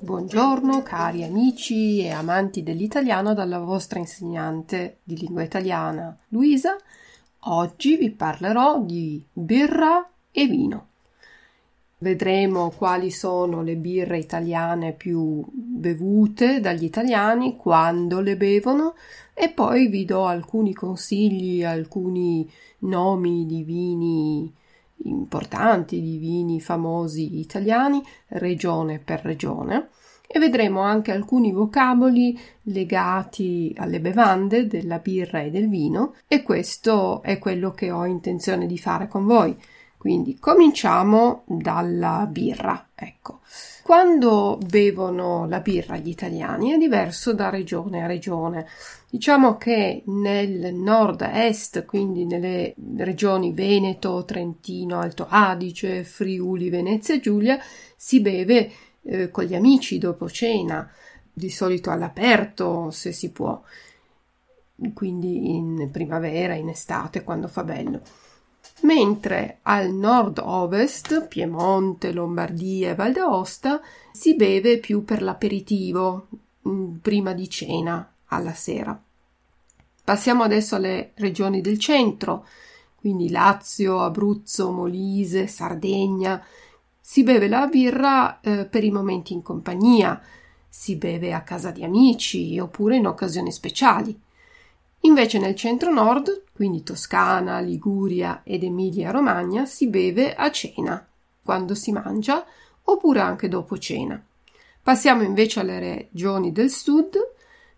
Buongiorno cari amici e amanti dell'italiano dalla vostra insegnante di lingua italiana Luisa. Oggi vi parlerò di birra e vino. Vedremo quali sono le birre italiane più bevute dagli italiani, quando le bevono e poi vi do alcuni consigli, alcuni nomi di vini importanti, di vini famosi italiani, regione per regione e vedremo anche alcuni vocaboli legati alle bevande della birra e del vino e questo è quello che ho intenzione di fare con voi. Quindi cominciamo dalla birra. Ecco, quando bevono la birra gli italiani è diverso da regione a regione. Diciamo che nel nord-est, quindi nelle regioni Veneto, Trentino, Alto Adige, Friuli, Venezia e Giulia, si beve eh, con gli amici dopo cena, di solito all'aperto se si può, quindi in primavera, in estate, quando fa bello mentre al nord-ovest, Piemonte, Lombardia e Val d'Aosta, si beve più per l'aperitivo, mm, prima di cena, alla sera. Passiamo adesso alle regioni del centro, quindi Lazio, Abruzzo, Molise, Sardegna. Si beve la birra eh, per i momenti in compagnia, si beve a casa di amici oppure in occasioni speciali. Invece nel centro-nord, quindi Toscana, Liguria ed Emilia-Romagna, si beve a cena, quando si mangia, oppure anche dopo cena. Passiamo invece alle regioni del sud,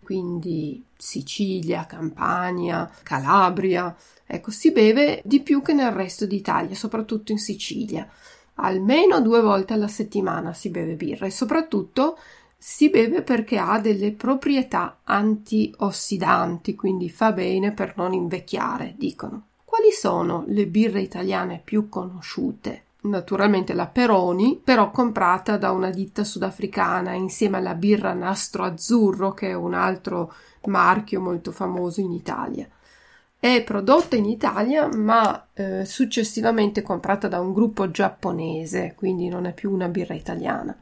quindi Sicilia, Campania, Calabria. Ecco, si beve di più che nel resto d'Italia, soprattutto in Sicilia. Almeno due volte alla settimana si beve birra e soprattutto si beve perché ha delle proprietà antiossidanti, quindi fa bene per non invecchiare, dicono. Quali sono le birre italiane più conosciute? Naturalmente la Peroni, però comprata da una ditta sudafricana insieme alla birra Nastro Azzurro, che è un altro marchio molto famoso in Italia. È prodotta in Italia, ma eh, successivamente comprata da un gruppo giapponese, quindi non è più una birra italiana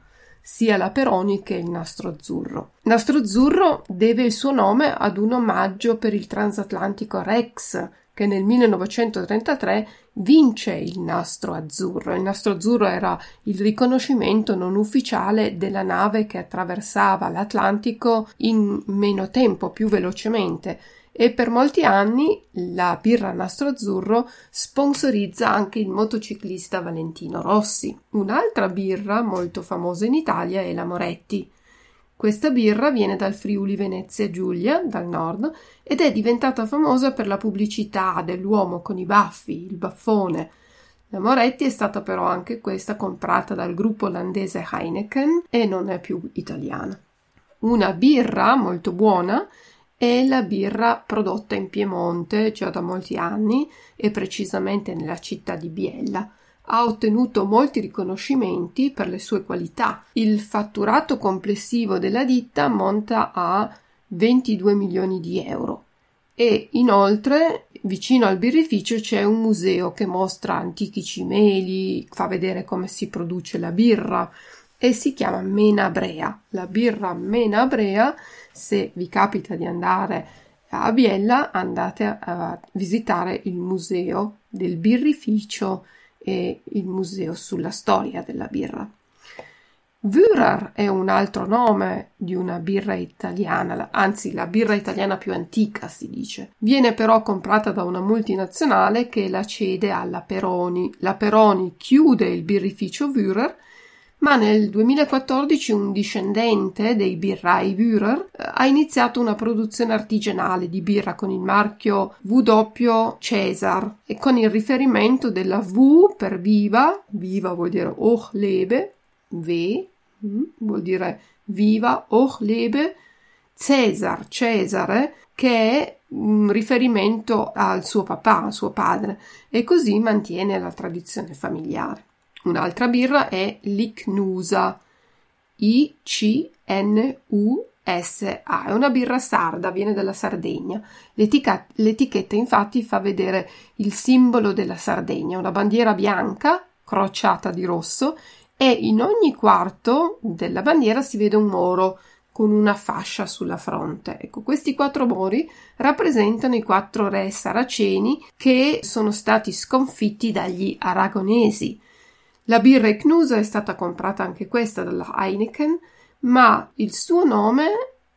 sia la Peroni che il nastro azzurro. Nastro azzurro deve il suo nome ad un omaggio per il transatlantico Rex, che nel 1933 vince il nastro azzurro. Il nastro azzurro era il riconoscimento non ufficiale della nave che attraversava l'Atlantico in meno tempo, più velocemente e per molti anni la birra Nastro Azzurro sponsorizza anche il motociclista Valentino Rossi. Un'altra birra molto famosa in Italia è la Moretti. Questa birra viene dal Friuli Venezia Giulia, dal nord, ed è diventata famosa per la pubblicità dell'uomo con i baffi, il baffone. La Moretti è stata però anche questa comprata dal gruppo olandese Heineken e non è più italiana. Una birra molto buona è la birra prodotta in Piemonte già da molti anni e precisamente nella città di Biella. Ha ottenuto molti riconoscimenti per le sue qualità. Il fatturato complessivo della ditta monta a 22 milioni di euro. E inoltre, vicino al birrificio c'è un museo che mostra antichi cimeli, fa vedere come si produce la birra, e si chiama Menabrea. La birra Menabrea, se vi capita di andare a Biella, andate a visitare il museo del birrificio e il museo sulla storia della birra. Würer è un altro nome di una birra italiana, anzi la birra italiana più antica si dice. Viene però comprata da una multinazionale che la cede alla Peroni. La Peroni chiude il birrificio Würer ma nel 2014 un discendente dei birrai Bührer eh, ha iniziato una produzione artigianale di birra con il marchio VW Cesar e con il riferimento della V per viva, viva vuol dire Hochlebe, V mm, vuol dire viva, Hochlebe, Cesar, Cesare, che è un riferimento al suo papà, al suo padre, e così mantiene la tradizione familiare. Un'altra birra è l'Icnusa, I-C-N-U-S-A, è una birra sarda, viene dalla Sardegna. L'etica- l'etichetta infatti fa vedere il simbolo della Sardegna, una bandiera bianca crociata di rosso e in ogni quarto della bandiera si vede un moro con una fascia sulla fronte. Ecco, questi quattro mori rappresentano i quattro re saraceni che sono stati sconfitti dagli aragonesi. La birra Ecnusa è stata comprata anche questa dalla Heineken, ma il suo nome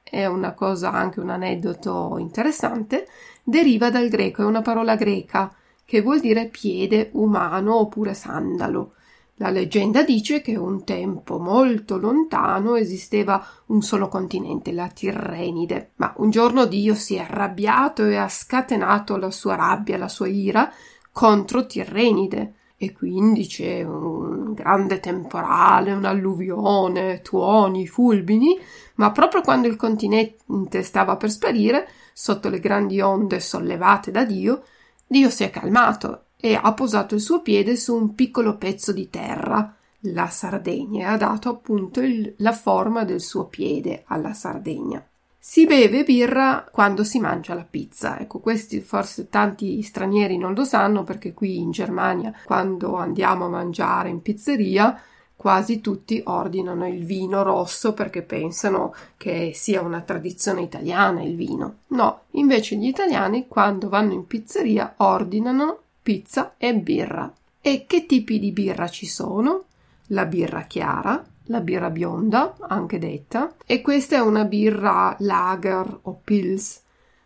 è una cosa, anche un aneddoto interessante, deriva dal greco, è una parola greca che vuol dire piede umano oppure sandalo. La leggenda dice che un tempo molto lontano esisteva un solo continente, la Tirrenide, ma un giorno Dio si è arrabbiato e ha scatenato la sua rabbia, la sua ira contro Tirrenide e quindi c'è un grande temporale, un'alluvione, tuoni, fulmini, ma proprio quando il continente stava per sparire, sotto le grandi onde sollevate da Dio, Dio si è calmato e ha posato il suo piede su un piccolo pezzo di terra, la Sardegna, e ha dato appunto il, la forma del suo piede alla Sardegna. Si beve birra quando si mangia la pizza. Ecco, questi forse tanti stranieri non lo sanno perché qui in Germania, quando andiamo a mangiare in pizzeria, quasi tutti ordinano il vino rosso perché pensano che sia una tradizione italiana il vino. No, invece gli italiani quando vanno in pizzeria ordinano pizza e birra. E che tipi di birra ci sono? La birra chiara, la birra bionda, anche detta, e questa è una birra lager o pils.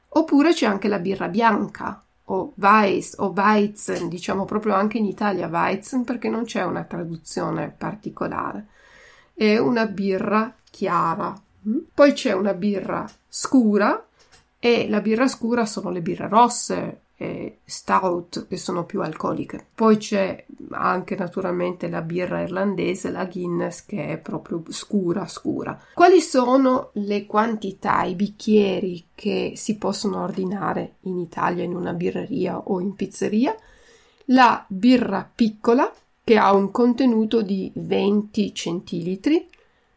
Oppure c'è anche la birra bianca, o Weiss o Weizen, diciamo proprio anche in Italia Weizen perché non c'è una traduzione particolare. È una birra chiara. Mm? Poi c'è una birra scura e la birra scura sono le birre rosse, e stout che sono più alcoliche. Poi c'è anche naturalmente la birra irlandese, la Guinness che è proprio scura scura. Quali sono le quantità, i bicchieri che si possono ordinare in Italia in una birreria o in pizzeria? La birra piccola che ha un contenuto di 20 centilitri,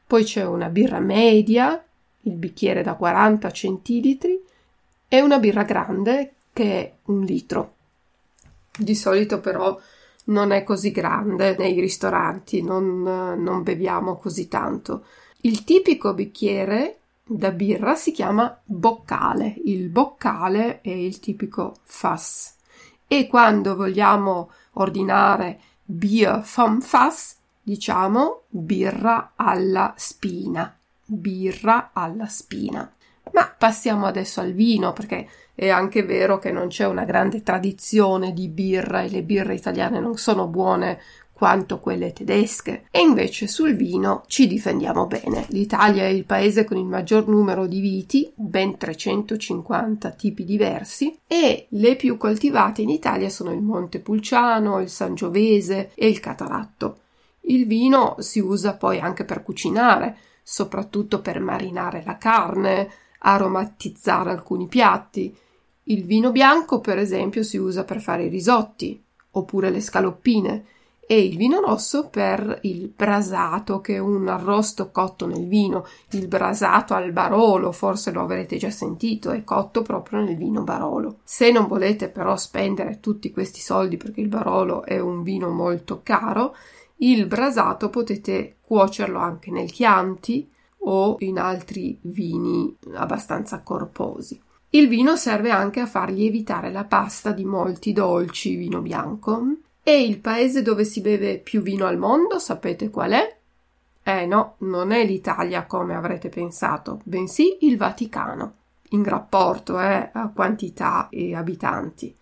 poi c'è una birra media, il bicchiere da 40 centilitri e una birra grande che è un litro. Di solito però non è così grande nei ristoranti, non, non beviamo così tanto. Il tipico bicchiere da birra si chiama boccale. Il boccale è il tipico Fass. E quando vogliamo ordinare Bier vom Fass, diciamo birra alla spina. Birra alla spina. Ma passiamo adesso al vino, perché è anche vero che non c'è una grande tradizione di birra e le birre italiane non sono buone quanto quelle tedesche e invece sul vino ci difendiamo bene. L'Italia è il paese con il maggior numero di viti, ben 350 tipi diversi, e le più coltivate in Italia sono il Montepulciano, il Sangiovese e il Cataratto. Il vino si usa poi anche per cucinare, soprattutto per marinare la carne, aromatizzare alcuni piatti. Il vino bianco, per esempio, si usa per fare i risotti oppure le scaloppine e il vino rosso per il brasato, che è un arrosto cotto nel vino. Il brasato al barolo, forse lo avrete già sentito, è cotto proprio nel vino barolo. Se non volete però spendere tutti questi soldi perché il barolo è un vino molto caro, il brasato potete cuocerlo anche nel Chianti o in altri vini abbastanza corposi. Il vino serve anche a far lievitare la pasta di molti dolci vino bianco. E il paese dove si beve più vino al mondo, sapete qual è? Eh no, non è l'Italia come avrete pensato, bensì il Vaticano, in rapporto eh, a quantità e abitanti.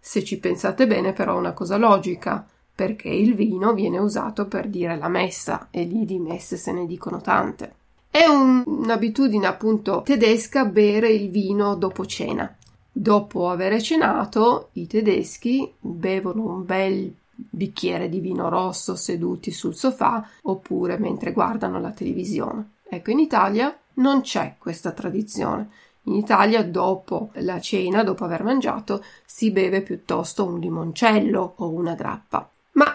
Se ci pensate bene, però, è una cosa logica, perché il vino viene usato per dire la messa e lì di messe se ne dicono tante. È un, un'abitudine appunto tedesca bere il vino dopo cena. Dopo aver cenato, i tedeschi bevono un bel bicchiere di vino rosso seduti sul sofà oppure mentre guardano la televisione. Ecco, in Italia non c'è questa tradizione. In Italia, dopo la cena, dopo aver mangiato, si beve piuttosto un limoncello o una grappa. Ma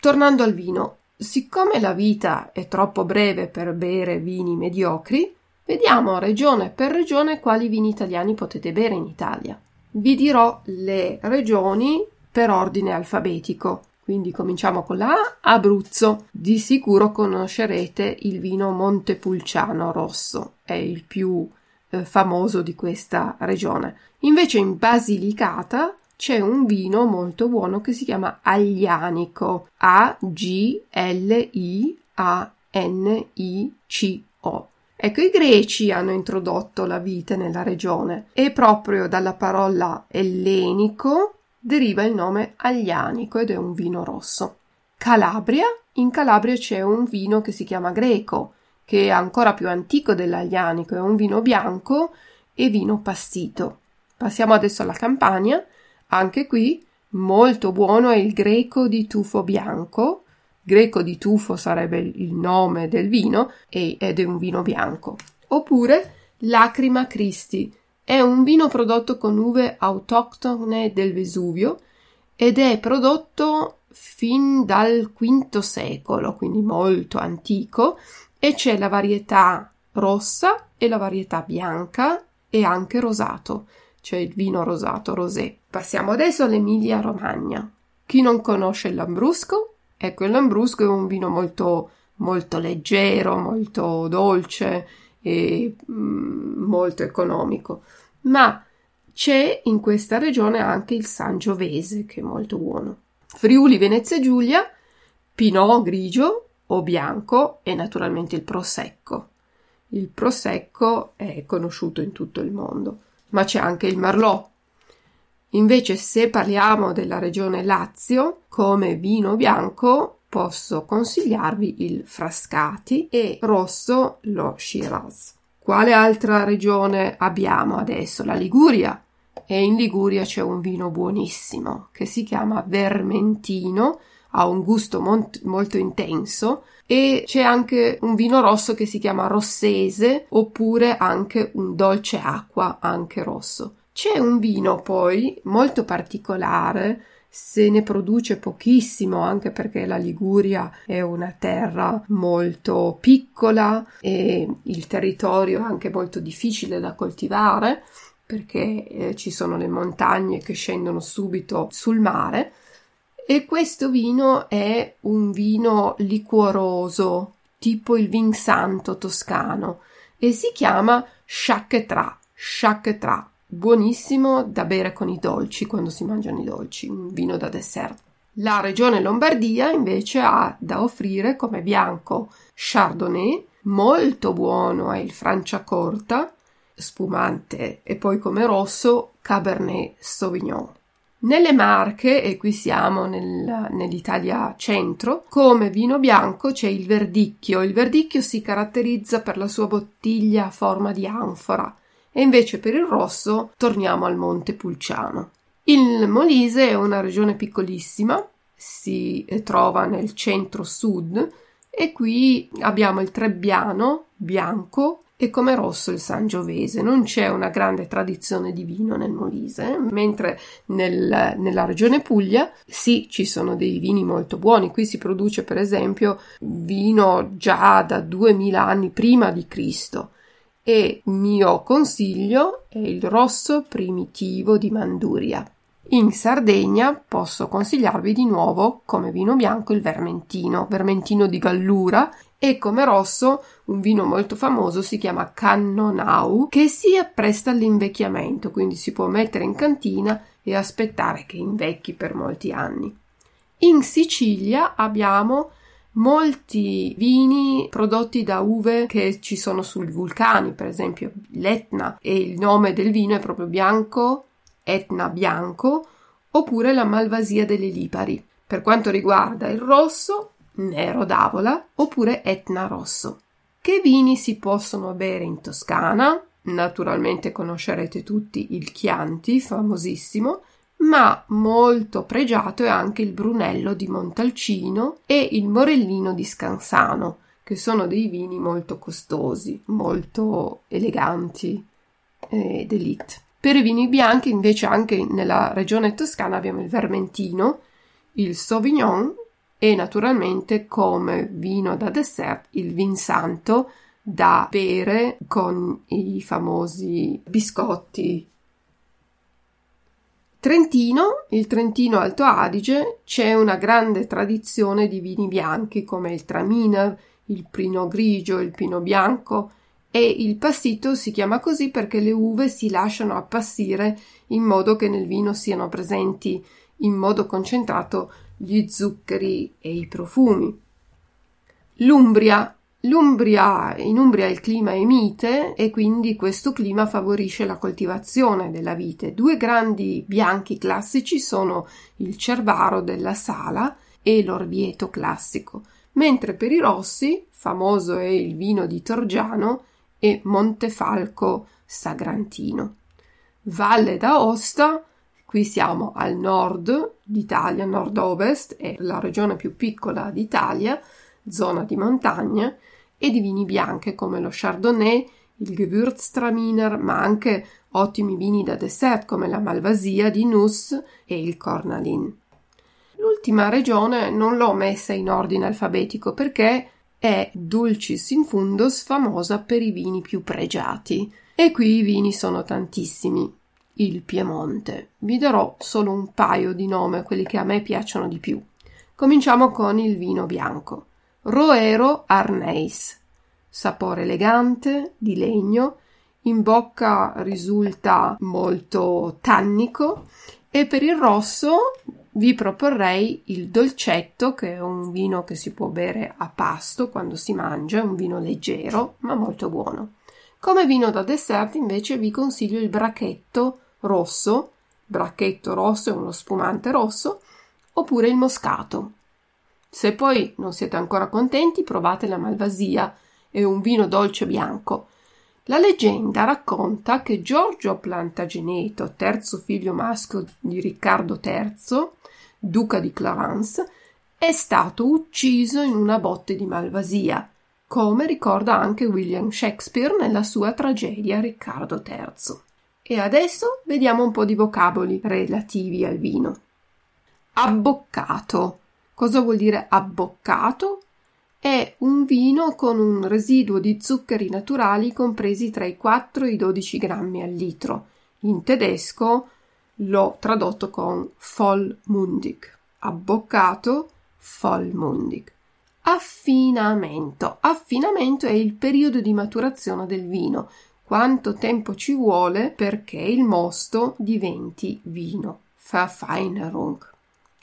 tornando al vino, siccome la vita è troppo breve per bere vini mediocri, vediamo regione per regione quali vini italiani potete bere in Italia. Vi dirò le regioni per ordine alfabetico. Quindi cominciamo con la A, Abruzzo. Di sicuro conoscerete il vino Montepulciano rosso, è il più eh, famoso di questa regione. Invece in Basilicata c'è un vino molto buono che si chiama Aglianico, A-G-L-I-A-N-I-C-O. Ecco, i greci hanno introdotto la vite nella regione e proprio dalla parola ellenico deriva il nome Aglianico ed è un vino rosso. Calabria, in Calabria c'è un vino che si chiama Greco, che è ancora più antico dell'Aglianico, è un vino bianco e vino pastito. Passiamo adesso alla Campania, anche qui molto buono è il greco di tufo bianco. Greco di tufo sarebbe il nome del vino ed è un vino bianco. Oppure Lacrima Christi. È un vino prodotto con uve autoctone del Vesuvio ed è prodotto fin dal V secolo, quindi molto antico, e c'è la varietà rossa e la varietà bianca e anche rosato cioè il vino rosato rosé. Passiamo adesso all'Emilia Romagna. Chi non conosce il Lambrusco? Ecco, il Lambrusco è un vino molto, molto leggero, molto dolce e mm, molto economico. Ma c'è in questa regione anche il Sangiovese, che è molto buono. Friuli, Venezia Giulia, Pinot grigio o bianco e naturalmente il Prosecco. Il Prosecco è conosciuto in tutto il mondo ma c'è anche il Merlot. Invece, se parliamo della regione Lazio, come vino bianco posso consigliarvi il Frascati e rosso lo Shiraz. Quale altra regione abbiamo adesso? La Liguria. E in Liguria c'è un vino buonissimo che si chiama Vermentino, ha un gusto mont- molto intenso e c'è anche un vino rosso che si chiama rossese oppure anche un dolce acqua anche rosso. C'è un vino poi molto particolare se ne produce pochissimo anche perché la Liguria è una terra molto piccola e il territorio è anche molto difficile da coltivare perché eh, ci sono le montagne che scendono subito sul mare e questo vino è un vino liquoroso, tipo il vin santo toscano, e si chiama Chaquetra. Chaquetra, buonissimo da bere con i dolci quando si mangiano i dolci, un vino da dessert. La regione Lombardia invece ha da offrire come bianco Chardonnay, molto buono è il Franciacorta, spumante, e poi come rosso Cabernet Sauvignon. Nelle Marche, e qui siamo nel, nell'Italia centro, come vino bianco c'è il verdicchio. Il verdicchio si caratterizza per la sua bottiglia a forma di anfora e invece per il rosso torniamo al Monte Pulciano. Il Molise è una regione piccolissima, si trova nel centro-sud e qui abbiamo il Trebbiano bianco e come rosso il Sangiovese. Non c'è una grande tradizione di vino nel Molise, mentre nel, nella regione Puglia sì, ci sono dei vini molto buoni. Qui si produce per esempio vino già da 2000 anni prima di Cristo e mio consiglio è il rosso primitivo di Manduria. In Sardegna posso consigliarvi di nuovo come vino bianco il Vermentino, Vermentino di Gallura e come rosso un vino molto famoso si chiama Cannonau che si appresta all'invecchiamento, quindi si può mettere in cantina e aspettare che invecchi per molti anni. In Sicilia abbiamo molti vini prodotti da uve che ci sono sui vulcani, per esempio l'Etna, e il nome del vino è proprio bianco, Etna bianco, oppure la Malvasia delle Lipari. Per quanto riguarda il rosso, Nero d'Avola oppure Etna Rosso. Che vini si possono bere in Toscana? Naturalmente conoscerete tutti il Chianti, famosissimo, ma molto pregiato è anche il Brunello di Montalcino e il Morellino di Scansano, che sono dei vini molto costosi, molto eleganti ed elite. Per i vini bianchi, invece, anche nella regione toscana abbiamo il Vermentino, il Sauvignon e naturalmente come vino da dessert il Vinsanto da bere con i famosi biscotti. Trentino, il Trentino Alto Adige, c'è una grande tradizione di vini bianchi come il Traminer, il Pino Grigio, il Pino Bianco e il passito si chiama così perché le uve si lasciano appassire in modo che nel vino siano presenti in modo concentrato gli zuccheri e i profumi. L'Umbria L'Umbria, in Umbria il clima è mite e quindi questo clima favorisce la coltivazione della vite. Due grandi bianchi classici sono il Cervaro della Sala e l'Orvieto classico, mentre per i rossi, famoso è il vino di Torgiano e Montefalco Sagrantino. Valle d'Aosta, qui siamo al nord d'Italia, nord-ovest, è la regione più piccola d'Italia, zona di montagna, e di vini bianche come lo Chardonnay, il Gewürztraminer, ma anche ottimi vini da dessert come la Malvasia di Nuss e il Cornalin. L'ultima regione non l'ho messa in ordine alfabetico perché è Dulcis in Fundus famosa per i vini più pregiati e qui i vini sono tantissimi. Il Piemonte. Vi darò solo un paio di nomi, quelli che a me piacciono di più. Cominciamo con il vino bianco. Roero Arneis. Sapore elegante, di legno, in bocca risulta molto tannico e per il rosso vi proporrei il dolcetto che è un vino che si può bere a pasto quando si mangia, un vino leggero ma molto buono. Come vino da dessert invece vi consiglio il bracchetto rosso, bracchetto rosso è uno spumante rosso, oppure il moscato. Se poi non siete ancora contenti, provate la Malvasia, è un vino dolce bianco. La leggenda racconta che Giorgio Plantageneto, terzo figlio maschio di Riccardo III, duca di Clarence, è stato ucciso in una botte di Malvasia, come ricorda anche William Shakespeare nella sua tragedia Riccardo III. E adesso vediamo un po' di vocaboli relativi al vino. Abboccato Cosa vuol dire abboccato? È un vino con un residuo di zuccheri naturali compresi tra i 4 e i 12 grammi al litro. In tedesco l'ho tradotto con vollmundig. Abboccato, vollmundig. Affinamento. Affinamento è il periodo di maturazione del vino. Quanto tempo ci vuole perché il mosto diventi vino. Verfeinerung.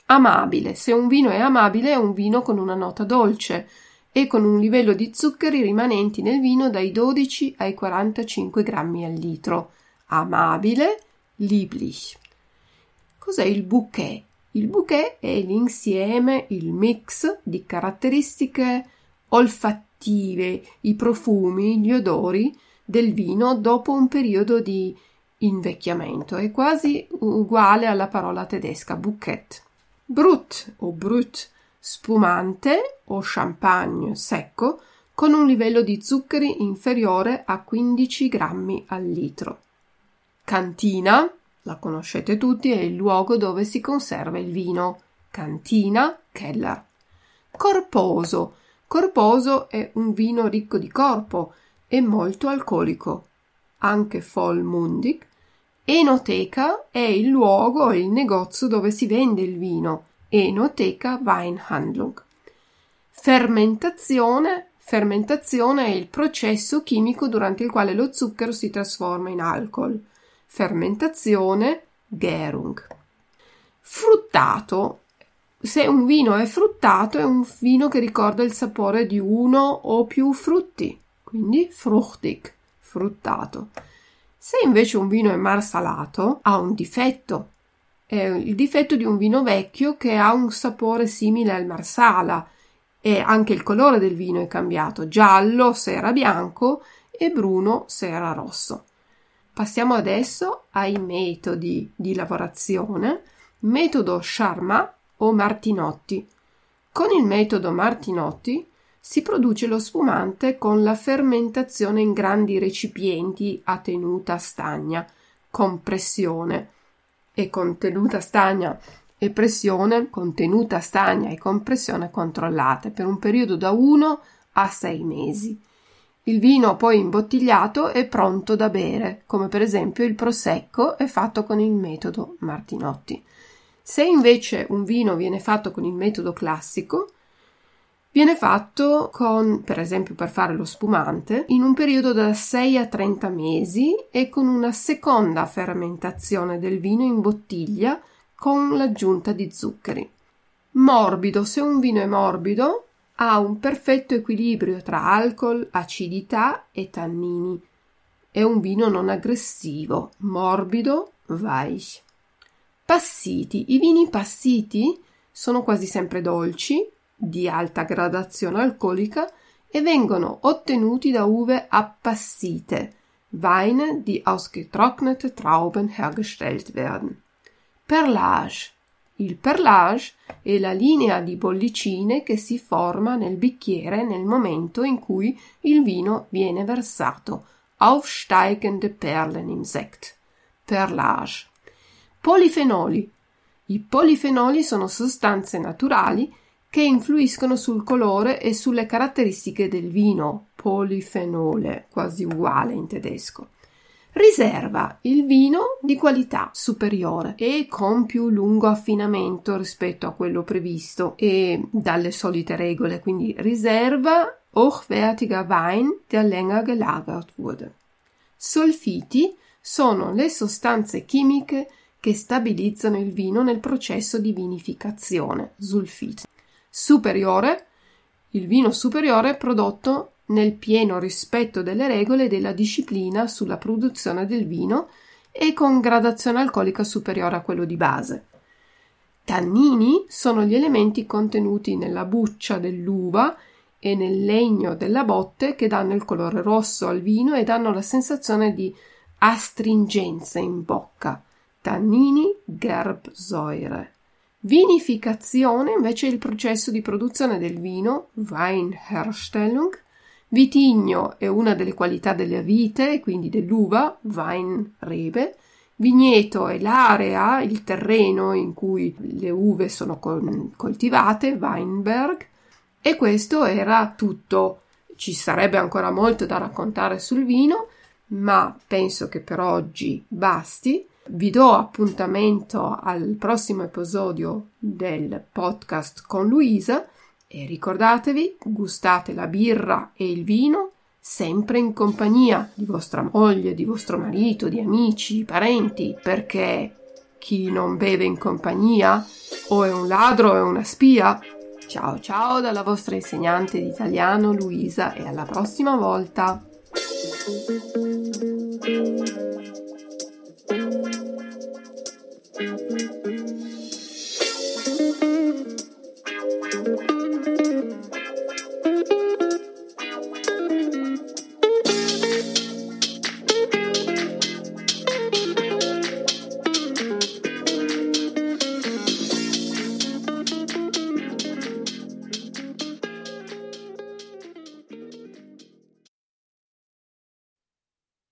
Amabile. Se un vino è amabile è un vino con una nota dolce e con un livello di zuccheri rimanenti nel vino dai 12 ai 45 grammi al litro. Amabile, lieblich. Cos'è il bouquet? Il bouquet è l'insieme, il mix di caratteristiche olfattive, i profumi, gli odori del vino dopo un periodo di invecchiamento. È quasi uguale alla parola tedesca bouquet. Brut o brut, spumante o champagne secco con un livello di zuccheri inferiore a 15 grammi al litro. Cantina, la conoscete tutti, è il luogo dove si conserva il vino. Cantina, Keller. Corposo. Corposo è un vino ricco di corpo e molto alcolico. Anche Vollmundig Enoteca è il luogo o il negozio dove si vende il vino. Enoteca Weinhandlung. Fermentazione. Fermentazione è il processo chimico durante il quale lo zucchero si trasforma in alcol. Fermentazione Gärung. Fruttato. Se un vino è fruttato è un vino che ricorda il sapore di uno o più frutti, quindi fruchtig, fruttato. Se invece un vino è marsalato, ha un difetto. È il difetto di un vino vecchio che ha un sapore simile al marsala e anche il colore del vino è cambiato, giallo se era bianco e bruno se era rosso. Passiamo adesso ai metodi di lavorazione. Metodo Charmat o Martinotti. Con il metodo Martinotti si produce lo spumante con la fermentazione in grandi recipienti a tenuta stagna, con pressione e contenuta stagna e pressione, contenuta stagna e compressione controllate per un periodo da 1 a 6 mesi. Il vino poi imbottigliato è pronto da bere, come per esempio il prosecco è fatto con il metodo Martinotti. Se invece un vino viene fatto con il metodo classico, viene fatto con, per esempio per fare lo spumante, in un periodo da 6 a 30 mesi e con una seconda fermentazione del vino in bottiglia con l'aggiunta di zuccheri. Morbido, se un vino è morbido, ha un perfetto equilibrio tra alcol, acidità e tannini. È un vino non aggressivo, morbido, weich. Passiti. I vini passiti sono quasi sempre dolci, di alta gradazione alcolica e vengono ottenuti da uve appassite, Weine, die aus getrocknete Trauben hergestellt werden. Perlage. Il perlage è la linea di bollicine che si forma nel bicchiere nel momento in cui il vino viene versato. Aufsteigende Perlen im Sekt. Perlage. Polifenoli. I polifenoli sono sostanze naturali che influiscono sul colore e sulle caratteristiche del vino. Polifenole, quasi uguale in tedesco riserva il vino di qualità superiore e con più lungo affinamento rispetto a quello previsto e dalle solite regole, quindi riserva hochwertiger Wein, der länger gelagert wurde. Solfiti sono le sostanze chimiche che stabilizzano il vino nel processo di vinificazione, sulfite. Superiore, il vino superiore prodotto nel pieno rispetto delle regole della disciplina sulla produzione del vino e con gradazione alcolica superiore a quello di base. Tannini sono gli elementi contenuti nella buccia dell'uva e nel legno della botte che danno il colore rosso al vino e danno la sensazione di astringenza in bocca. Tannini Gerbsäure. Vinificazione invece è il processo di produzione del vino, Weinherstellung, Vitigno è una delle qualità delle vite, quindi dell'uva, Weinrebe. Vigneto è l'area, il terreno in cui le uve sono coltivate, Weinberg. E questo era tutto. Ci sarebbe ancora molto da raccontare sul vino, ma penso che per oggi basti. Vi do appuntamento al prossimo episodio del podcast con Luisa e ricordatevi, gustate la birra e il vino sempre in compagnia di vostra moglie, di vostro marito, di amici, parenti, perché chi non beve in compagnia o è un ladro o è una spia. Ciao ciao dalla vostra insegnante di italiano Luisa e alla prossima volta.